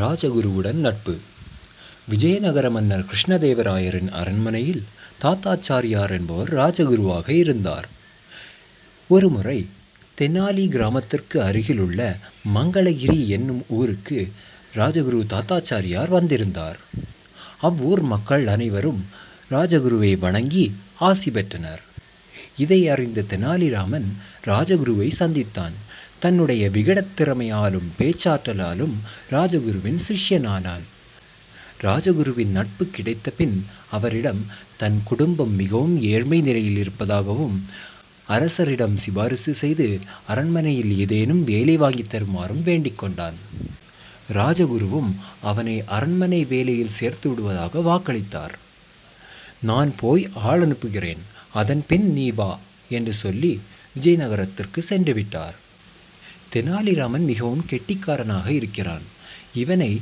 ராஜகுருவுடன் நட்பு. விஜயநகர மன்னர் கிருஷ்ணதேவராயரின் அரண்மனையில் தாத்தாச்சாரியார் என்பவர் ராஜகுருவாக இருந்தார். ஒருமுறை தெனாலி கிராமத்திற்கு அருகிலுள்ள மங்களகிரி என்னும் ஊருக்கு ராஜகுரு தாத்தாச்சாரியார் வந்திருந்தார். அவ்வூர் மக்கள் அனைவரும் ராஜகுருவை வணங்கி ஆசி பெற்றனர். இதை அறிந்த தெனாலிராமன் ராஜகுருவை சந்தித்தான். தன்னுடைய விகடத் திறமையாலும் பேச்சாற்றலாலும் ராஜகுருவின் சிஷ்யனானான். ராஜகுருவின் நட்பு கிடைத்த பின் அவரிடம் தன் குடும்பம் மிகவும் ஏழ்மை நிலையில் இருப்பதாகவும் அரசரிடம் சிபாரிசு செய்து அரண்மனையில் ஏதேனும் வேலை வாங்கித் தருமாறும் வேண்டிக் கொண்டான். ராஜகுருவும் அவனை அரண்மனை வேலையில் சேர்த்து விடுவதாக வாக்களித்தார். நான் போய் ஆள் அனுப்புகிறேன். அதன் பின் நீ வா என்று சொல்லி விஜயநகரத்திற்கு சென்று விட்டார் தெனாலிராமன் மிகவும் கெட்டிக்காரனாக இருக்கிறான். இவனை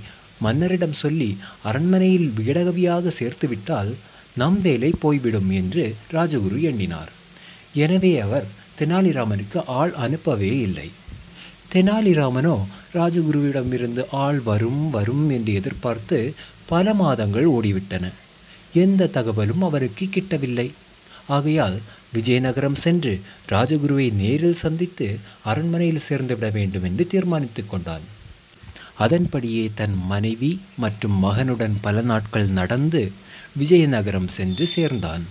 மன்னரிடம் சொல்லி அரண்மனையில் விகடகவியாக சேர்த்துவிட்டால் நம் வேலை போய்விடும் என்று ராஜகுரு எண்ணினார். எனவே அவர் தெனாலிராமனுக்கு ஆள் அனுப்பவே இல்லை. தெனாலிராமனோ ராஜகுருவிடமிருந்து ஆள் வரும் வரும் என்று எதிர்பார்த்து பல மாதங்கள் ஓடிவிட்டன. எந்த தகவலும் அவருக்கு கிட்டவில்லை. ஆகையால் விஜயநகரம் சென்று ராஜகுருவை நேரில் சந்தித்து அரண்மனையில் சேர்ந்துவிட வேண்டும் என்று தீர்மானித்துக் கொண்டான். அதன்படியே தன் மனைவி மற்றும் மகனுடன் பல நாட்கள் நடந்து விஜயநகரம் சென்று சேர்ந்தான்.